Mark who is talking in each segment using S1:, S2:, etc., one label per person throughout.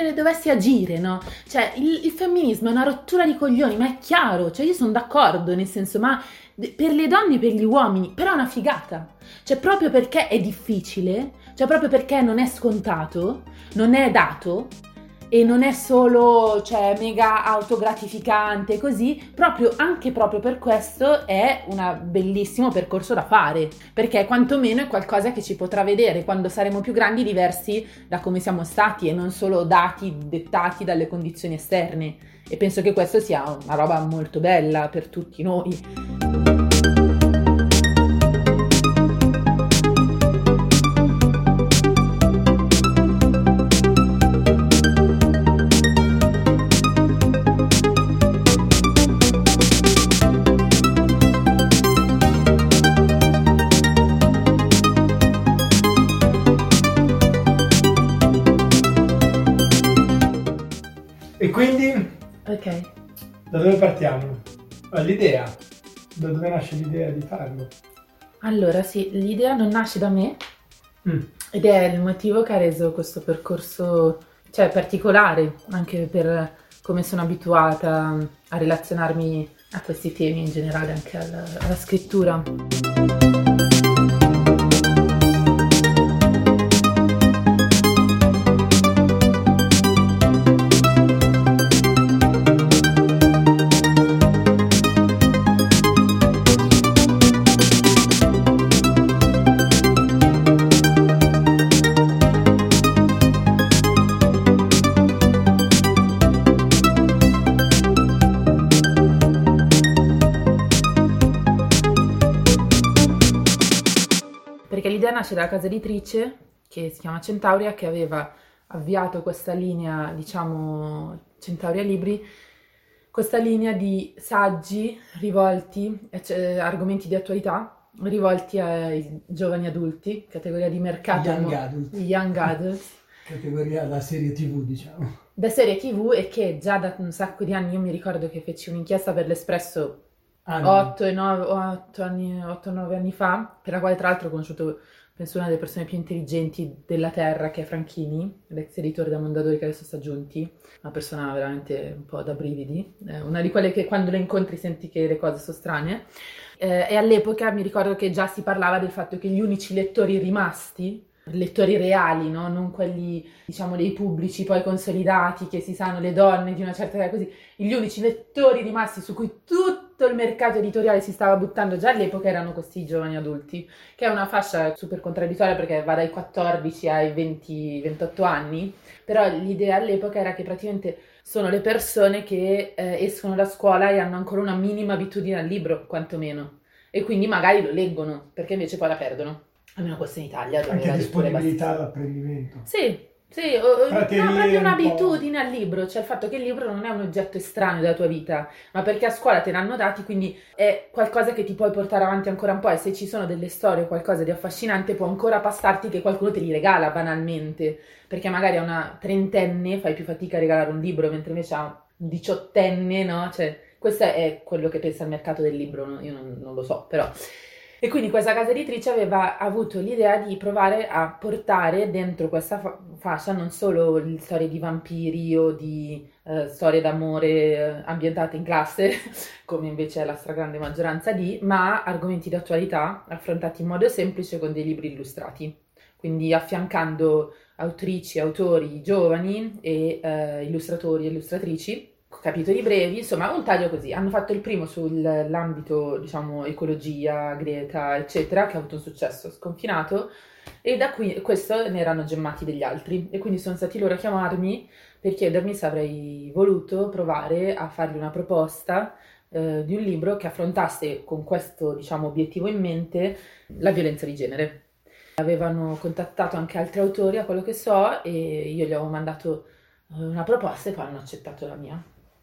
S1: OpenPod.
S2: dovessi agire, no? Cioè, il, il, femminismo è una rottura di coglioni, ma è chiaro, cioè io sono d'accordo, nel senso, ma per le donne e per gli uomini, però è una figata. Cioè, proprio perché è difficile, cioè proprio perché non è scontato, non è dato, e non è solo cioè, mega autogratificante così, proprio anche proprio per questo è un bellissimo percorso da fare, perché quantomeno è qualcosa che ci potrà vedere quando saremo più grandi diversi da come siamo stati e non solo dati dettati dalle condizioni esterne. E penso che questo sia una roba molto bella per tutti noi.
S1: Da dove partiamo? L'idea. Da dove nasce l'idea di farlo?
S2: Allora, sì, l'idea non nasce da me mm. ed è il motivo che ha reso questo percorso cioè, particolare, anche per come sono abituata a relazionarmi a questi temi in generale, anche alla, alla scrittura. Nasce dalla casa editrice che si chiama Centauria che aveva avviato questa linea, diciamo, Centauria Libri, questa linea di saggi rivolti, cioè, argomenti di attualità, rivolti ai giovani adulti, categoria di mercato.
S1: Young adult.
S2: Young adults.
S1: categoria da serie tv, diciamo.
S2: Da serie tv e che già da un sacco di anni, io mi ricordo che feci un'inchiesta per l'Espresso 8 e 9, 8 anni, 8, 9 anni fa, per la quale tra l'altro ho conosciuto penso una delle persone più intelligenti della Terra, che è Franchini, l'ex editore da Mondadori che adesso sta giunti, una persona veramente un po' da brividi, eh, una di quelle che quando le incontri senti che le cose sono strane. Eh, e all'epoca mi ricordo che già si parlava del fatto che gli unici lettori rimasti lettori reali, no? non quelli diciamo dei pubblici poi consolidati che si sanno le donne di una certa età così, gli unici lettori rimasti su cui tutto il mercato editoriale si stava buttando già all'epoca erano questi giovani adulti, che è una fascia super contraddittoria perché va dai 14 ai 20-28 anni, però l'idea all'epoca era che praticamente sono le persone che eh, escono da scuola e hanno ancora una minima abitudine al libro, quantomeno, e quindi magari lo leggono, perché invece poi la perdono almeno questo in Italia.
S1: Dove Anche disponibilità all'apprendimento.
S2: Sì, sì, o, no, proprio un'abitudine al libro, cioè il fatto che il libro non è un oggetto estraneo della tua vita, ma perché a scuola te l'hanno dati, quindi è qualcosa che ti puoi portare avanti ancora un po' e se ci sono delle storie o qualcosa di affascinante può ancora passarti che qualcuno te li regala banalmente, perché magari a una trentenne fai più fatica a regalare un libro, mentre invece a un diciottenne, no? Cioè, questo è quello che pensa il mercato del libro, io non, non lo so, però... E quindi questa casa editrice aveva avuto l'idea di provare a portare dentro questa fa- fascia non solo storie di vampiri o di eh, storie d'amore eh, ambientate in classe, come invece è la stragrande maggioranza di, ma argomenti di attualità affrontati in modo semplice con dei libri illustrati. Quindi affiancando autrici, autori giovani e eh, illustratori e illustratrici capitoli brevi, insomma un taglio così. Hanno fatto il primo sull'ambito, diciamo, ecologia, Greta, eccetera, che ha avuto un successo sconfinato e da qui questo ne erano gemmati degli altri e quindi sono stati loro a chiamarmi per chiedermi se avrei voluto provare a fargli una proposta eh, di un libro che affrontasse con questo diciamo, obiettivo in mente la violenza di genere. Avevano contattato anche altri autori, a quello che so, e io gli avevo mandato eh, una proposta e poi hanno accettato la mia.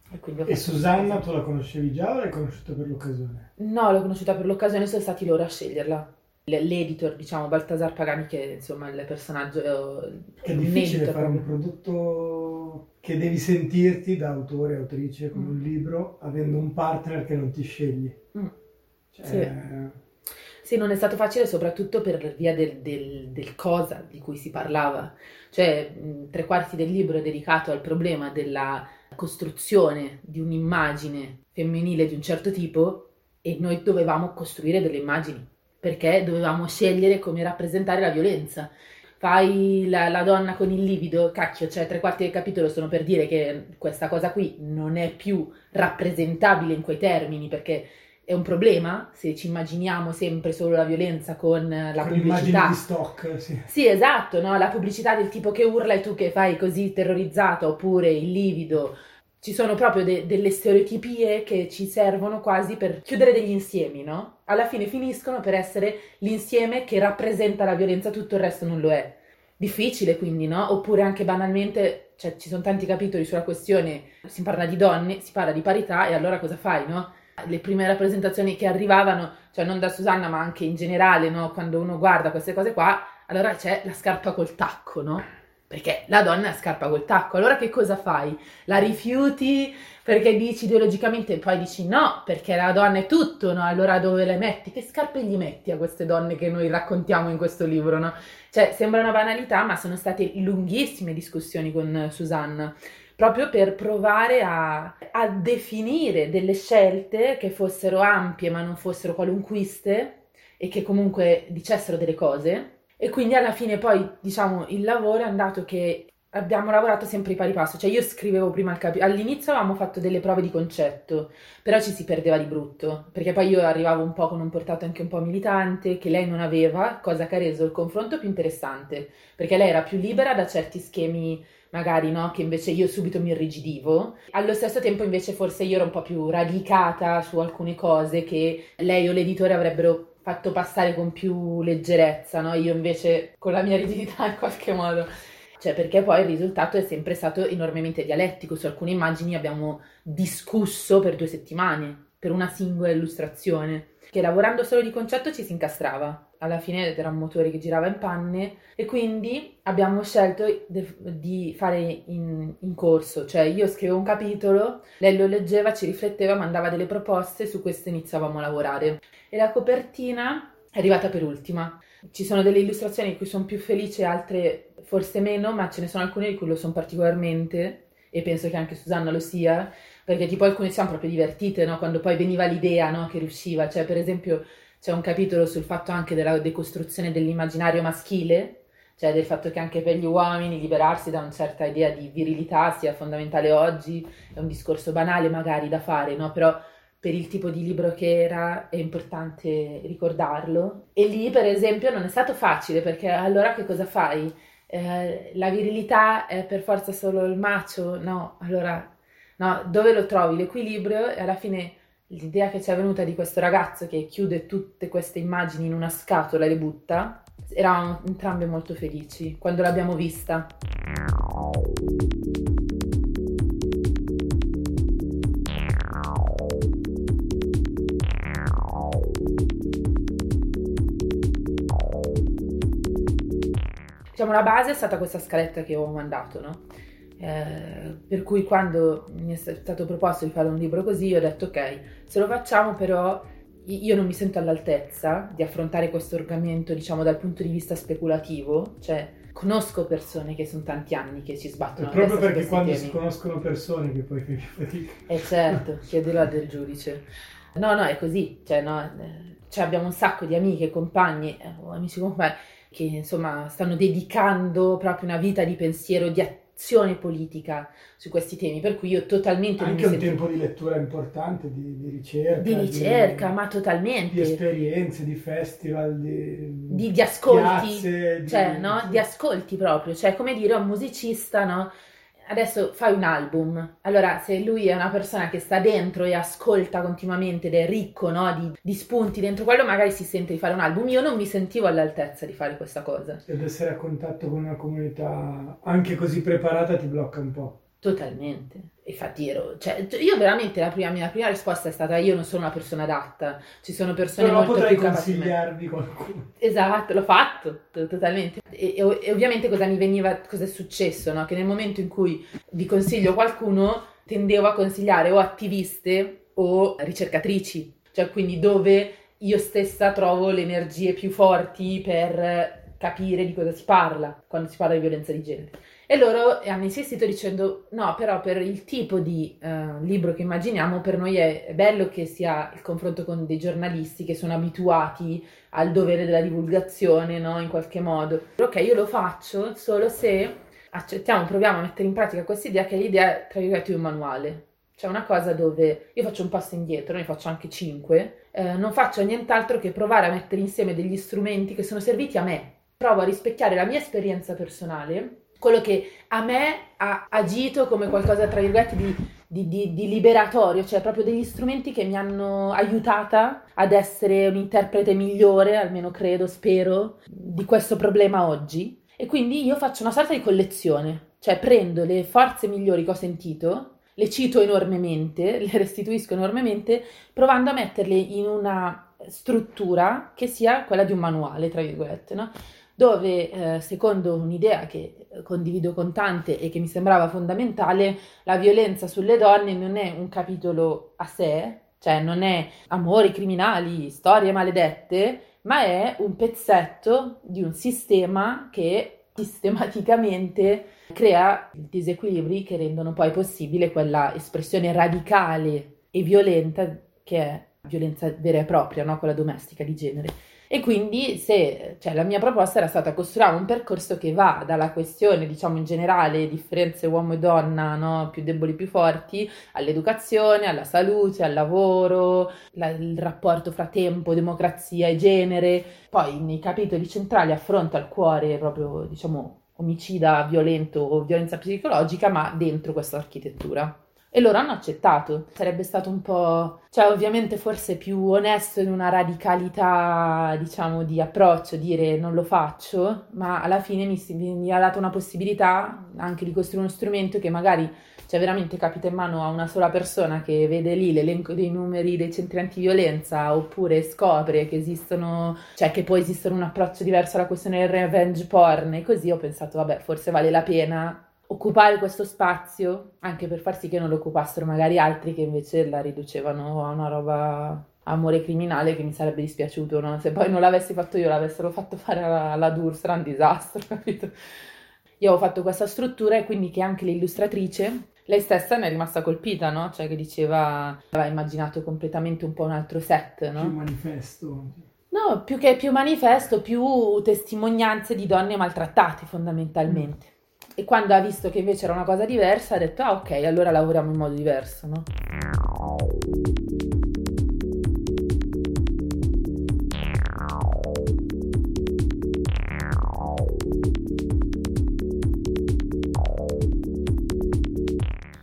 S3: E, e Susanna tu la conoscevi già o l'hai conosciuta per l'occasione?
S2: No, l'ho conosciuta per l'occasione, sono stati loro a sceglierla. L'editor, diciamo, Baltasar Pagani, che insomma il personaggio...
S3: È difficile fare un prodotto che devi sentirti da autore, autrice, come mm. un libro, avendo un partner che non ti scegli. Mm.
S2: Cioè... Sì. Sì, non è stato facile soprattutto per via del, del, del, cosa di cui si parlava. Cioè, tre quarti del libro è dedicato al problema della costruzione di un'immagine femminile di un certo tipo e noi dovevamo costruire delle immagini perché dovevamo scegliere come rappresentare la violenza. Fai la, la, donna con il livido, cacchio, cioè tre quarti del capitolo sono per dire che questa cosa qui non è più rappresentabile in quei termini perché è un problema se ci immaginiamo sempre solo la violenza con la con pubblicità.
S3: di stock, sì.
S2: Sì, esatto, no? la pubblicità del tipo che urla e tu che fai così terrorizzata oppure il livido. Ci sono proprio de- delle stereotipie che ci servono quasi per chiudere degli insiemi, no? Alla fine finiscono per essere l'insieme che rappresenta la violenza, tutto il resto non lo è. Difficile quindi, no? Oppure anche banalmente, cioè ci sono tanti capitoli sulla questione, si parla di donne, si parla di parità e allora cosa fai, no? Le prime rappresentazioni che arrivavano, cioè non da Susanna ma anche in generale, no? quando uno guarda queste cose qua, allora c'è la scarpa col tacco, no? Perché la donna è scarpa col tacco, allora che cosa fai? La rifiuti perché dici ideologicamente e poi dici no, perché la donna è tutto, no? Allora dove le metti? Che scarpe gli metti a queste donne che noi raccontiamo in questo libro, no? Cioè sembra una banalità, ma sono state lunghissime discussioni con Susanna proprio per provare a, a definire delle scelte che fossero ampie ma non fossero qualunquiste e che comunque dicessero delle cose. E quindi alla fine poi, diciamo, il lavoro è andato che abbiamo lavorato sempre pari passo, cioè io scrivevo prima il capitolo, all'inizio avevamo fatto delle prove di concetto, però ci si perdeva di brutto, perché poi io arrivavo un po' con un portato anche un po' militante, che lei non aveva, cosa che ha reso il confronto più interessante, perché lei era più libera da certi schemi magari no, che invece io subito mi irrigidivo. Allo stesso tempo invece forse io ero un po' più radicata su alcune cose che lei o l'editore avrebbero fatto passare con più leggerezza, no? Io invece con la mia rigidità in qualche modo. Cioè, perché poi il risultato è sempre stato enormemente dialettico. Su alcune immagini abbiamo discusso per due settimane, per una singola illustrazione, che lavorando solo di concetto ci si incastrava alla fine era un motore che girava in panne e quindi abbiamo scelto di fare in, in, corso, cioè io scrivevo un capitolo, lei lo leggeva, ci rifletteva, mandava delle proposte, su queste iniziavamo a lavorare. E la copertina è arrivata per ultima. Ci sono delle illustrazioni di cui sono più felice, altre forse meno, ma ce ne sono alcune di cui lo sono particolarmente e penso che anche Susanna lo sia, perché tipo alcune siamo proprio divertite, no? Quando poi veniva l'idea, no? Che riusciva, cioè per esempio c'è un capitolo sul fatto anche della decostruzione dell'immaginario maschile, cioè del fatto che anche per gli uomini liberarsi da una certa idea di virilità sia fondamentale oggi, è un discorso banale magari da fare, no? Però per il tipo di libro che era è importante ricordarlo. E lì, per esempio, non è stato facile perché allora che cosa fai? Eh, la virilità è per forza solo il macio? No, allora no, dove lo trovi? L'equilibrio e alla fine l'idea che ci è venuta di questo ragazzo che chiude tutte queste immagini in una scatola e le butta, eravamo entrambe molto felici quando l'abbiamo vista. Diciamo, la base è stata questa scaletta che ho mandato, no? Eh, per cui quando mi è stato proposto di fare un libro così, ho detto ok, se lo facciamo però io non mi sento all'altezza di affrontare questo argomento, diciamo, dal punto di vista speculativo, cioè conosco persone che sono tanti anni che ci sbattono.
S3: È proprio perché quando temi. si conoscono persone che poi fai fatica.
S2: Eh certo, chiedilo del giudice. No, no, è così, cioè, no, eh, cioè abbiamo un sacco di amiche, compagni, eh, amici compagni, che insomma stanno dedicando proprio una vita di pensiero, di azione politica su questi temi, per cui io totalmente...
S3: Anche un sento... tempo di lettura importante, di, di ricerca.
S2: Di ricerca, di, ma totalmente.
S3: Di esperienze, di festival, di...
S2: Di, di ascolti, piazze, cioè, no? Di ascolti proprio, cioè come dire, un musicista, no? Adesso fai un album. Allora, se lui è una persona che sta dentro e ascolta continuamente ed è ricco no, di, di, spunti dentro quello, magari si sente di fare un album. Io non mi sentivo all'altezza di fare questa cosa.
S3: Ed essere a contatto con una comunità anche così preparata ti blocca un po'.
S2: Totalmente. Infatti ero, cioè, io veramente la prima, mia prima risposta è stata io non sono una persona adatta, ci sono persone
S3: Però
S2: molto
S3: potrei
S2: più
S3: consigliarvi qualcuno.
S2: Esatto, l'ho fatto, to- totalmente. E, e, e, ovviamente cosa mi veniva, cosa è successo, no? Che nel momento in cui vi consiglio qualcuno, tendevo a consigliare o attiviste o ricercatrici, cioè quindi dove io stessa trovo le energie più forti per capire di cosa si parla quando si parla di violenza di genere. E loro hanno insistito dicendo: no, però per il tipo di uh, libro che immaginiamo, per noi è, è, bello che sia il confronto con dei giornalisti che sono abituati al dovere della divulgazione, no? In qualche modo. Ok, io lo faccio solo se accettiamo, proviamo a mettere in pratica questa idea che è l'idea, tra virgolette, di un manuale. C'è una cosa dove io faccio un passo indietro, ne faccio anche cinque, eh, non faccio nient'altro che provare a mettere insieme degli strumenti che sono serviti a me. Provo a rispecchiare la mia esperienza personale quello che a me ha agito come qualcosa, tra virgolette, di, di, di, di, liberatorio, cioè proprio degli strumenti che mi hanno aiutata ad essere un'interprete migliore, almeno credo, spero, di questo problema oggi. E quindi io faccio una sorta di collezione, cioè prendo le forze migliori che ho sentito, le cito enormemente, le restituisco enormemente, provando a metterle in una struttura che sia quella di un manuale, tra virgolette, no? Dove eh, secondo un'idea che condivido con tante e che mi sembrava fondamentale, la violenza sulle donne non è un capitolo a sé, cioè non è amori criminali, storie maledette, ma è un pezzetto di un sistema che sistematicamente crea disequilibri che rendono poi possibile quella espressione radicale e violenta che è violenza vera e propria, no? quella domestica di genere. E quindi se, cioè, la mia proposta era stata costruire un percorso che va dalla questione, diciamo in generale, differenze uomo e donna, no? più deboli, più forti, all'educazione, alla salute, al lavoro, la, il rapporto fra tempo, democrazia e genere. Poi nei capitoli centrali affronta il cuore proprio, diciamo, omicida, violento o violenza psicologica, ma dentro questa architettura. E loro hanno accettato. Sarebbe stato un po', cioè ovviamente forse più onesto in una radicalità, diciamo, di approccio, dire non lo faccio, ma alla fine mi, mi ha dato una possibilità anche di costruire uno strumento che magari cioè veramente capita in mano a una sola persona che vede lì l'elenco dei numeri dei centri antiviolenza oppure scopre che esistono, cioè che può esistere un approccio diverso alla questione del revenge porn e così ho pensato vabbè forse vale la pena occupare questo spazio anche per far sì che non lo occupassero magari altri che invece la riducevano a una roba amore criminale che mi sarebbe dispiaciuto no? se poi non l'avessi fatto io l'avessero fatto fare alla, alla Durs era un disastro capito io ho fatto questa struttura e quindi che anche l'illustratrice lei stessa ne è rimasta colpita, no? Cioè che diceva, aveva immaginato completamente un po' un altro set, no?
S3: Più manifesto.
S2: No, più che più manifesto, più testimonianze di donne maltrattate fondamentalmente. Mm. E quando ha visto che invece era una cosa diversa, ha detto, ah ok, allora lavoriamo in modo diverso, no?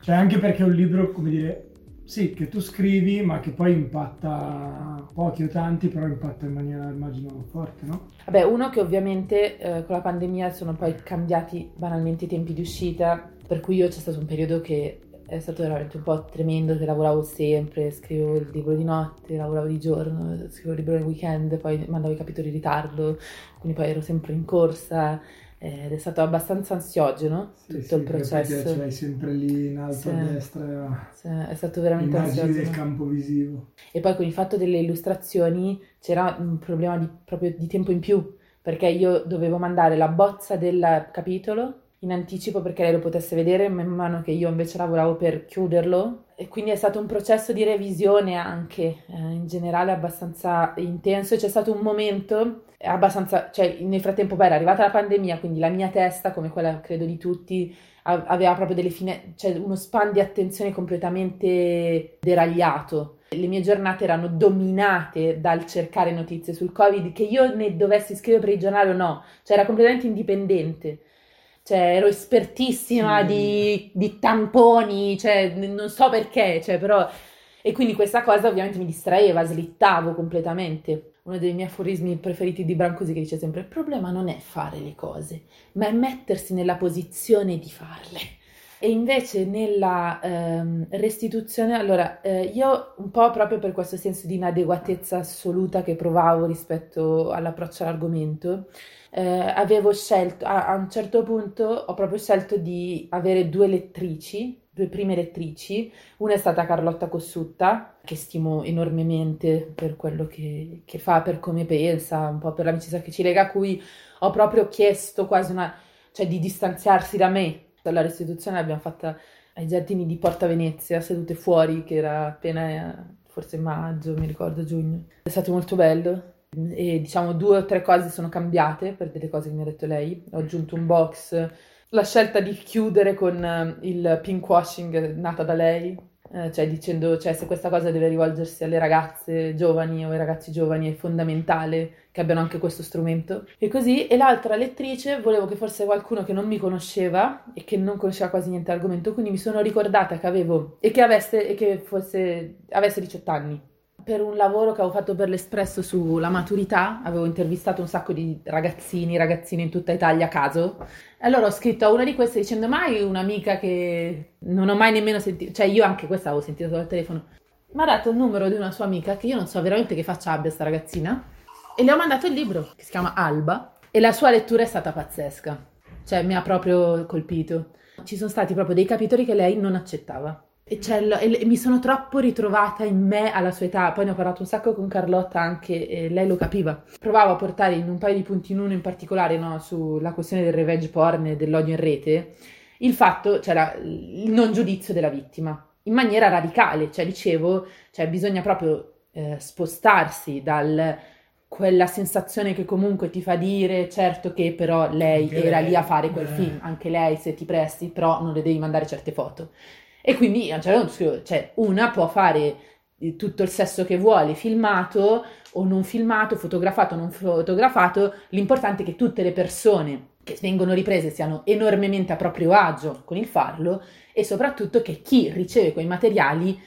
S3: Cioè anche perché è un libro, come dire, sì, che tu scrivi, ma che poi impatta pochi o tanti, però impatta in maniera, immagino, forte, no?
S2: Vabbè, uno che ovviamente eh, con la pandemia sono poi cambiati banalmente i tempi di uscita, per cui io c'è stato un periodo che è stato veramente un po' tremendo, che lavoravo sempre, scrivevo il libro di notte, lavoravo di giorno, scrivevo il libro nel weekend, poi mandavo i capitoli in ritardo, quindi poi ero sempre in corsa ed è stato abbastanza ansiogeno sì, tutto
S3: sì,
S2: il processo.
S3: Perché ce l'hai sempre lì in alto sì, a destra.
S2: Sì, è stato veramente
S3: ansiogeno. del campo visivo.
S2: E poi con il fatto delle illustrazioni c'era un problema di, proprio di tempo in più, perché io dovevo mandare la bozza del capitolo in anticipo perché lei lo potesse vedere man mano che io invece lavoravo per chiuderlo e quindi è stato un processo di revisione anche eh, in generale abbastanza intenso e c'è stato un momento abbastanza, cioè nel frattempo beh, era arrivata la pandemia, quindi la mia testa, come quella credo di tutti, aveva proprio delle fine, cioè uno span di attenzione completamente deragliato. Le mie giornate erano dominate dal cercare notizie sul Covid, che io ne dovessi scrivere per il giornale o no, cioè era completamente indipendente. cioè ero espertissima sì. di, di, tamponi, cioè non so perché, cioè però... E quindi questa cosa ovviamente mi distraeva, slittavo completamente. Uno dei miei aforismi preferiti di Brancusi che dice sempre il problema non è fare le cose, ma è mettersi nella posizione di farle. E invece nella ehm, restituzione, allora eh, io un po' proprio per questo senso di inadeguatezza assoluta che provavo rispetto all'approccio all'argomento, eh, avevo scelto, a, a, un certo punto ho proprio scelto di avere due lettrici, due prime lettrici, una è stata Carlotta Cossutta, che stimo enormemente per quello che, che fa, per come pensa, un po' per l'amicizia che ci lega, a cui ho proprio chiesto quasi una, cioè di distanziarsi da me. Dalla restituzione l'abbiamo fatta ai giardini di Porta Venezia, sedute fuori, che era appena forse maggio, mi ricordo giugno. È stato molto bello, e diciamo due o tre cose sono cambiate per delle cose che mi ha detto lei. Ho aggiunto un box, la scelta di chiudere con uh, il pink washing nata da lei, uh, cioè dicendo cioè, se questa cosa deve rivolgersi alle ragazze giovani o ai ragazzi giovani è fondamentale che abbiano anche questo strumento. E così, e l'altra lettrice volevo che fosse qualcuno che non mi conosceva e che non conosceva quasi niente argomento, quindi mi sono ricordata che avevo e che avesse, e che fosse, avesse 18 anni per un lavoro che avevo fatto per l'Espresso sulla maturità, avevo intervistato un sacco di ragazzini, ragazzine in tutta Italia a caso. E allora ho scritto a una di queste dicendo mai un'amica che non ho mai nemmeno sentito, cioè io anche questa avevo sentito dal telefono. Mi ha dato il numero di una sua amica che io non so veramente che faccia abbia sta ragazzina e le ho mandato il libro che si chiama Alba e la sua lettura è stata pazzesca. Cioè mi ha proprio colpito. Ci sono stati proprio dei capitoli che lei non accettava e, e, mi sono troppo ritrovata in me alla sua età. Poi ne ho parlato un sacco con Carlotta anche, e lei lo capiva. Provavo a portare in un paio di punti in uno in particolare no, sulla questione del revenge porn e dell'odio in rete il fatto, cioè il non giudizio della vittima in maniera radicale. Cioè, dicevo, cioè, bisogna proprio eh, spostarsi da quella sensazione che comunque ti fa dire certo che però lei anche era lei. lì a fare quel eh. film, anche lei se ti presti, però non le devi mandare certe foto. E quindi a un certo punto cioè una può fare tutto il sesso che vuole, filmato o non filmato, fotografato o non fotografato, l'importante è che tutte le persone che vengono riprese siano enormemente a proprio agio con il farlo e soprattutto che chi riceve quei materiali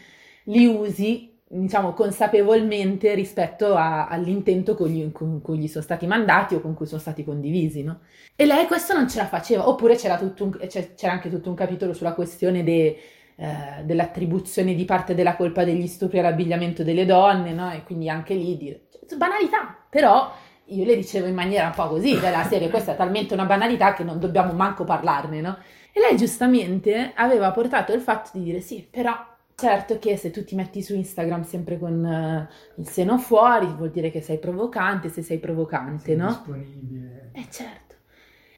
S2: li usi diciamo consapevolmente rispetto a, all'intento con, gli, con, cui gli sono stati mandati o con cui sono stati condivisi no? e lei questo non ce la faceva oppure c'era, un, c'era anche tutto un capitolo sulla questione dei eh, dell'attribuzione di parte della colpa degli stupri all'abbigliamento delle donne, no? E quindi anche lì dire, cioè, banalità, però io le dicevo in maniera un po' così, della serie, questa è talmente una banalità che non dobbiamo manco parlarne, no? E lei giustamente aveva portato il fatto di dire sì, però certo che se tu ti metti su Instagram sempre con uh, il seno fuori vuol dire che sei provocante, se sei provocante, sei no?
S3: Disponibile.
S2: Eh certo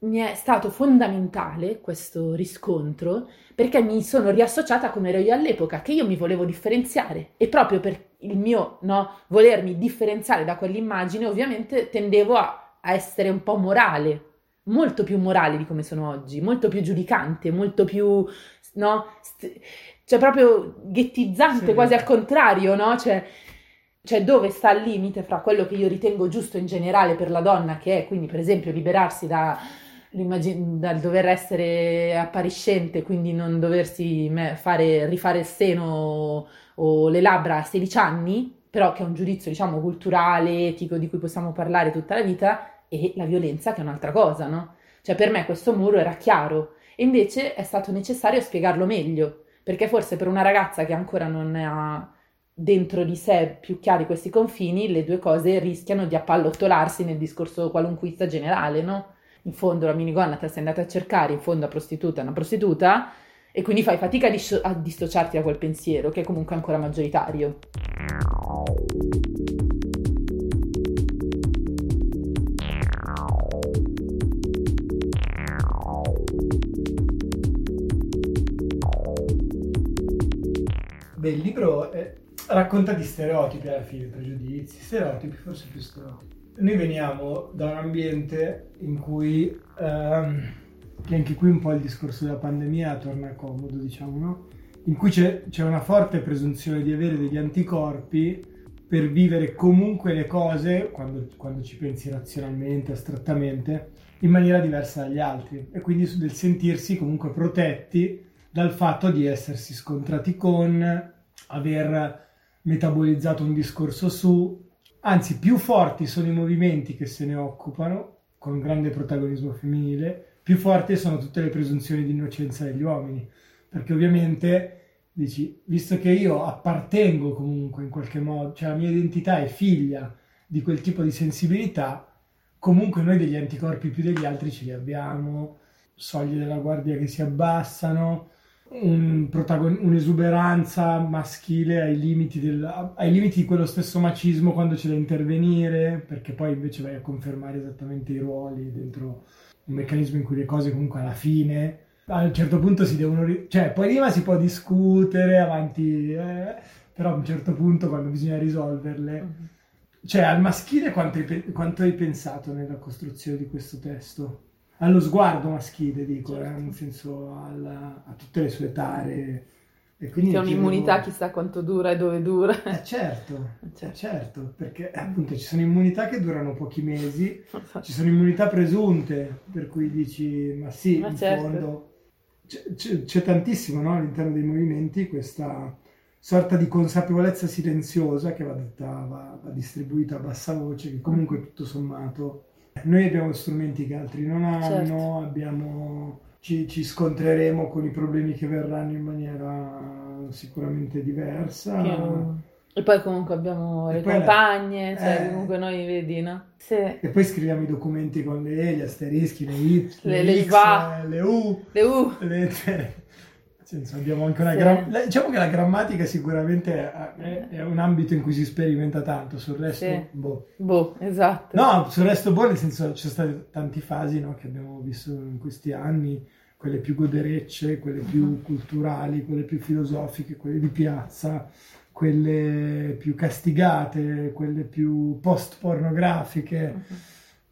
S2: mi è stato fondamentale questo riscontro perché mi sono riassociata come ero io all'epoca, che io mi volevo differenziare e proprio per il mio no, volermi differenziare da quell'immagine ovviamente tendevo a, a essere un po' morale, molto più morale di come sono oggi, molto più giudicante, molto più, no, st- cioè proprio ghettizzante, sì. quasi al contrario, no? Cioè, cioè dove sta il limite fra quello che io ritengo giusto in generale per la donna, che è quindi per esempio liberarsi da dal dover essere appariscente, quindi non doversi fare, rifare il seno o le labbra a 16 anni, però che è un giudizio, diciamo, culturale, etico, di cui possiamo parlare tutta la vita, e la violenza che è un'altra cosa, no? Cioè per me questo muro era chiaro, e invece è stato necessario spiegarlo meglio, perché forse per una ragazza che ancora non ha dentro di sé più chiari questi confini, le due cose rischiano di appallottolarsi nel discorso qualunquista generale, no? In fondo la minigonna te la sei andata a cercare, in fondo la prostituta è una prostituta, e quindi fai fatica a, dis- a dissociarti da quel pensiero, che è comunque ancora maggioritario.
S3: Beh, il libro è, racconta di stereotipi alla fine, pregiudizi, stereotipi, forse più stereotipi noi veniamo da un ambiente in cui, ehm, che anche qui un po' il discorso della pandemia torna comodo, diciamo, no? In cui c'è, c'è una forte presunzione di avere degli anticorpi per vivere comunque le cose, quando, quando ci pensi razionalmente, astrattamente, in maniera diversa dagli altri e quindi del sentirsi comunque protetti dal fatto di essersi scontrati con, aver metabolizzato un discorso su, anzi più forti sono i movimenti che se ne occupano, con grande protagonismo femminile, più forti sono tutte le presunzioni di innocenza degli uomini, perché ovviamente dici, visto che io appartengo comunque in qualche modo, cioè la mia identità è figlia di quel tipo di sensibilità, comunque noi degli anticorpi più degli altri ce li abbiamo, soglie della guardia che si abbassano, un protagon- un'esuberanza maschile ai limiti, del, ai limiti di quello stesso macismo quando c'è da intervenire, perché poi invece vai a confermare esattamente i ruoli dentro un meccanismo in cui le cose comunque alla fine a un certo punto si devono ri- cioè poi prima si può discutere avanti eh, però a un certo punto quando bisogna risolverle mm-hmm. cioè al maschile quanto hai, pe- quanto hai pensato nella costruzione di questo testo? Allo sguardo maschile, dico, certo. eh, nel senso alla, a tutte le sue tare.
S2: E quindi C'è un'immunità devo... chissà quanto dura e dove dura.
S3: Eh certo, certo. certo, perché appunto ci sono immunità che durano pochi mesi, ci sono immunità presunte, per cui dici, ma sì, ma in certo. fondo c'è, c'è, tantissimo no, all'interno dei movimenti questa sorta di consapevolezza silenziosa che va, detta, va, va distribuita a bassa voce, che comunque tutto sommato noi abbiamo strumenti che altri non hanno, certo. abbiamo, ci, ci, scontreremo con i problemi che verranno in maniera sicuramente diversa.
S2: Che... E poi comunque abbiamo e le compagne, cioè eh, comunque noi vedi, no?
S3: Sì. E poi scriviamo i documenti con le E, gli asterischi, le I,
S2: le, le, le, X, le U,
S3: le U. Le, senso, abbiamo anche una sì. gra- diciamo che la grammatica sicuramente è, è, un ambito in cui si sperimenta tanto, sul resto sì. boh.
S2: Boh, esatto.
S3: No, sul resto boh, nel senso ci sono state tante fasi no, che abbiamo visto in questi anni, quelle più goderecce, quelle più uh-huh. culturali, quelle più filosofiche, quelle di piazza, quelle più castigate, quelle più post-pornografiche. Uh-huh.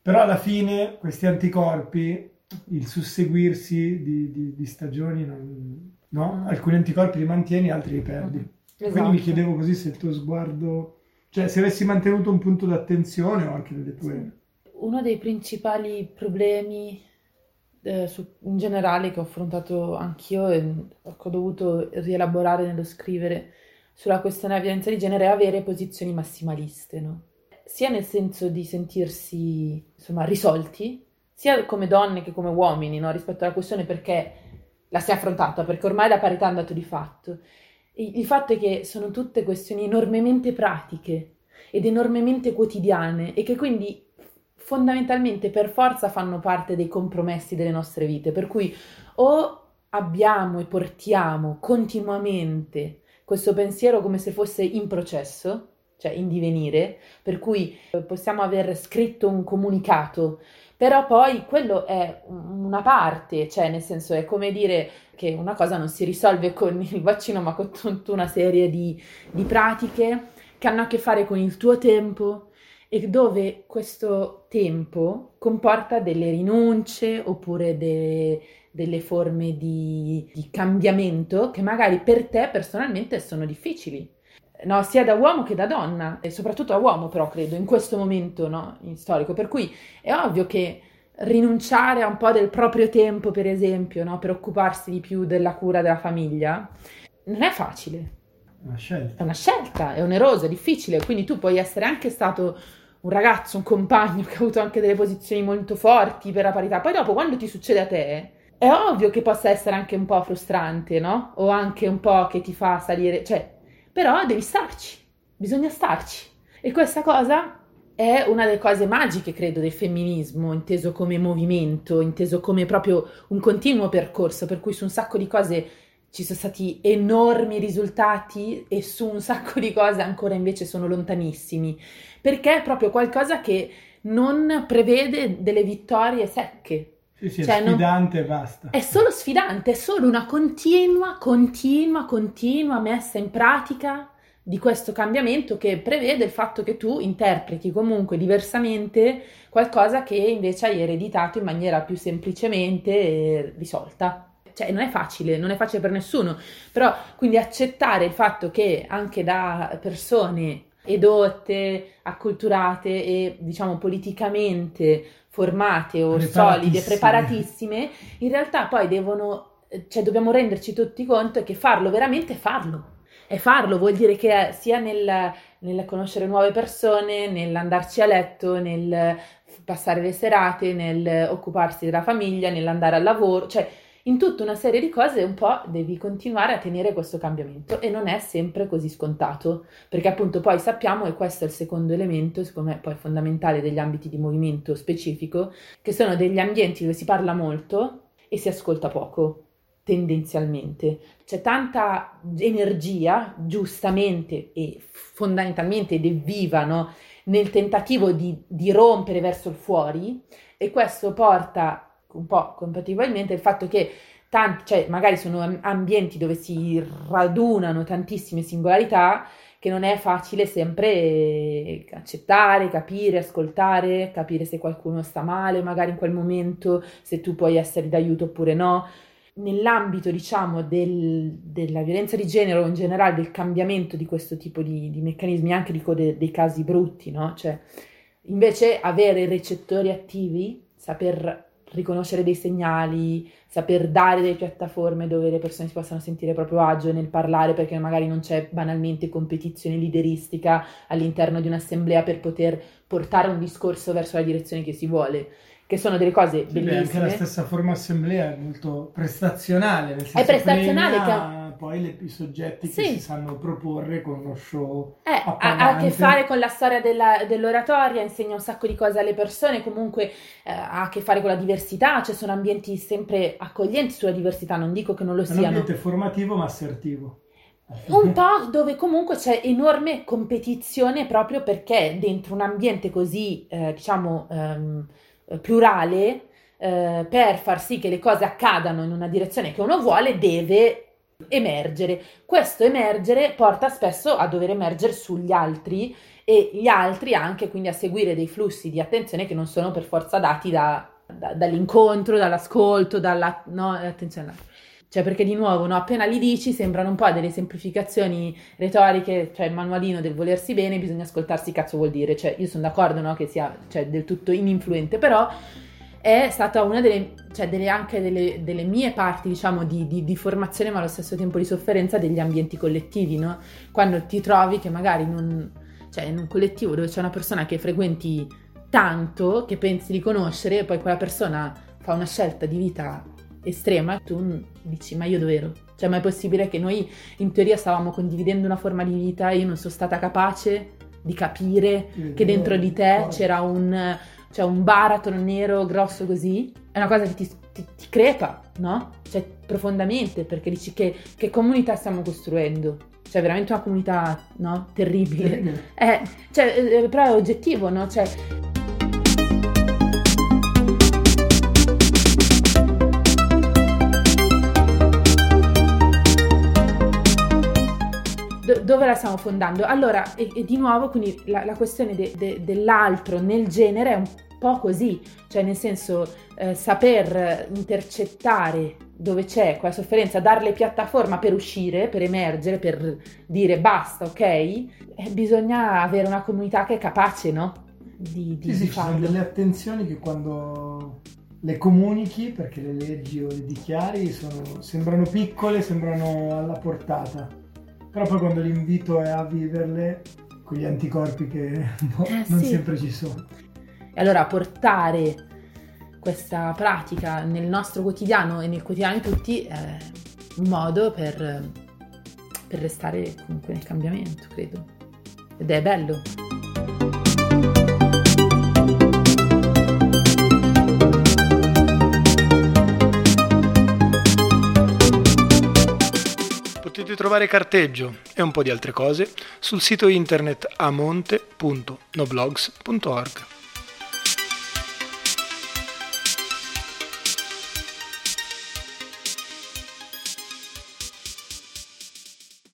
S3: Però alla fine questi anticorpi, il susseguirsi di, di, di stagioni non, no? Alcuni anticorpi li mantieni, altri li perdi. Esatto. Quindi mi chiedevo così se il tuo sguardo, cioè se avessi mantenuto un punto d'attenzione o anche delle tue...
S2: Uno dei principali problemi eh, su, in generale che ho affrontato anch'io e che ho dovuto rielaborare nello scrivere sulla questione della violenza di genere è avere posizioni massimaliste, no? sia nel senso di sentirsi insomma risolti, sia come donne che come uomini no? rispetto alla questione perché la si è affrontata perché ormai la parità è andato di fatto. il fatto è che sono tutte questioni enormemente pratiche ed enormemente quotidiane e che quindi fondamentalmente per forza fanno parte dei compromessi delle nostre vite, per cui o abbiamo e portiamo continuamente questo pensiero come se fosse in processo, cioè in divenire, per cui possiamo aver scritto un comunicato. Però poi quello è una parte, cioè nel senso è come dire che una cosa non si risolve con il vaccino, ma con tutta una serie di, di pratiche che hanno a che fare con il tuo tempo e dove questo tempo comporta delle rinunce oppure de, delle forme di, di cambiamento che magari per te personalmente sono difficili no, sia da uomo che da donna, e soprattutto da uomo però credo, in questo momento no, in storico, per cui è ovvio che rinunciare a un po' del proprio tempo, per esempio, no, per occuparsi di più della cura della famiglia, non è facile.
S3: Una scelta.
S2: È una scelta, è onerosa, è difficile, quindi tu puoi essere anche stato un ragazzo, un compagno che ha avuto anche delle posizioni molto forti per la parità, poi dopo quando ti succede a te, è ovvio che possa essere anche un po' frustrante, no? O anche un po' che ti fa salire, cioè però devi starci, bisogna starci. E questa cosa è una delle cose magiche, credo, del femminismo, inteso come movimento, inteso come proprio un continuo percorso, per cui su un sacco di cose ci sono stati enormi risultati e su un sacco di cose ancora invece sono lontanissimi, perché è proprio qualcosa che non prevede delle vittorie secche,
S3: sì, sì, cioè, è sfidante e basta.
S2: È solo sfidante, è solo una continua, continua, continua messa in pratica di questo cambiamento che prevede il fatto che tu interpreti comunque diversamente qualcosa che invece hai ereditato in maniera più semplicemente risolta. Cioè, non è facile, non è facile per nessuno, però quindi accettare il fatto che anche da persone edotte, acculturate e diciamo politicamente formate o solide, preparatissime, in realtà poi devono, cioè dobbiamo renderci tutti conto che farlo veramente è farlo. E farlo vuol dire che sia nel, nel conoscere nuove persone, nell'andarci a letto, nel passare le serate, nel occuparsi della famiglia, nell'andare al lavoro, cioè in tutta una serie di cose un po' devi continuare a tenere questo cambiamento e non è sempre così scontato, perché appunto poi sappiamo, e questo è il secondo elemento, secondo me poi fondamentale degli ambiti di movimento specifico, che sono degli ambienti dove si parla molto e si ascolta poco tendenzialmente. C'è tanta energia, giustamente e fondamentalmente ed è viva, no? nel tentativo di, di rompere verso il fuori e questo porta un po' compatibilmente il fatto che tanti, cioè magari sono ambienti dove si radunano tantissime singolarità che non è facile sempre accettare, capire, ascoltare, capire se qualcuno sta male magari in quel momento, se tu puoi essere d'aiuto oppure no. Nell'ambito, diciamo, del, della violenza di genere o in generale del cambiamento di questo tipo di, di meccanismi, anche dico de, dei casi brutti, no? Cioè, invece avere recettori attivi, saper riconoscere dei segnali, saper dare delle piattaforme dove le persone si possano sentire proprio agio nel parlare perché magari non c'è banalmente competizione lideristica all'interno di un'assemblea per poter portare un discorso verso la direzione che si vuole che sono delle cose sì, bellissime.
S3: Beh, anche la stessa forma assemblea è molto prestazionale, nel senso
S2: è prestazionale
S3: premia che poi le, i soggetti sì. che si sanno proporre con uno show
S2: eh, ha, ha, a che fare con la storia della, dell'oratoria, insegna un sacco di cose alle persone, comunque eh, ha a che fare con la diversità, cioè sono ambienti sempre accoglienti sulla diversità, non dico che non lo siano. È
S3: un ambiente formativo ma assertivo.
S2: Un po' dove comunque c'è enorme competizione proprio perché dentro un ambiente così, eh, diciamo, ehm, plurale, eh, per far sì che le cose accadano in una direzione che uno vuole, deve emergere. Questo emergere porta spesso a dover emergere sugli altri e gli altri anche quindi a seguire dei flussi di attenzione che non sono per forza dati da, da, dall'incontro, dall'ascolto, dalla no, attenzione. Cioè, perché di nuovo, no, appena li dici sembrano un po' delle semplificazioni retoriche, cioè il manualino del volersi bene, bisogna ascoltarsi cazzo vuol dire. Cioè, io sono d'accordo, no, che sia cioè, del tutto ininfluente, però è stata una delle, cioè delle, anche delle, delle, mie parti, diciamo, di, di, di, formazione, ma allo stesso tempo di sofferenza degli ambienti collettivi, no? Quando ti trovi che magari in cioè in un collettivo dove c'è una persona che frequenti tanto, che pensi di conoscere, e poi quella persona fa una scelta di vita estrema, tu dici ma io dove ero? Cioè ma è possibile che noi in teoria stavamo condividendo una forma di vita e io non sono stata capace di capire che dentro di te c'era un, cioè un baratro nero grosso così? È una cosa che ti, ti, ti crepa, no? Cioè profondamente perché dici che, che comunità stiamo costruendo? Cioè, veramente una comunità, no? Terribile. Eh, cioè, eh, però è oggettivo, no? Cioè, dove la stiamo fondando? Allora, e, e di nuovo, quindi la, la questione de, de, dell'altro nel genere è un po' così, cioè nel senso eh, saper intercettare dove c'è quella sofferenza, darle piattaforma per uscire, per emergere, per dire basta, ok? Eh, bisogna avere una comunità che è capace, no?
S3: Di, di, sì, sì, ci sono delle attenzioni che quando le comunichi, perché le leggi o le dichiari, sono, sembrano piccole, sembrano alla portata però poi quando l'invito è a viverle, quegli anticorpi che boh, eh, non sì. sempre ci sono.
S2: E allora portare questa pratica nel nostro quotidiano e nel quotidiano di tutti è un modo per, per restare comunque nel cambiamento, credo. Ed è bello.
S1: Potete trovare carteggio e un po' di altre cose sul sito internet amonte.noblogs.org.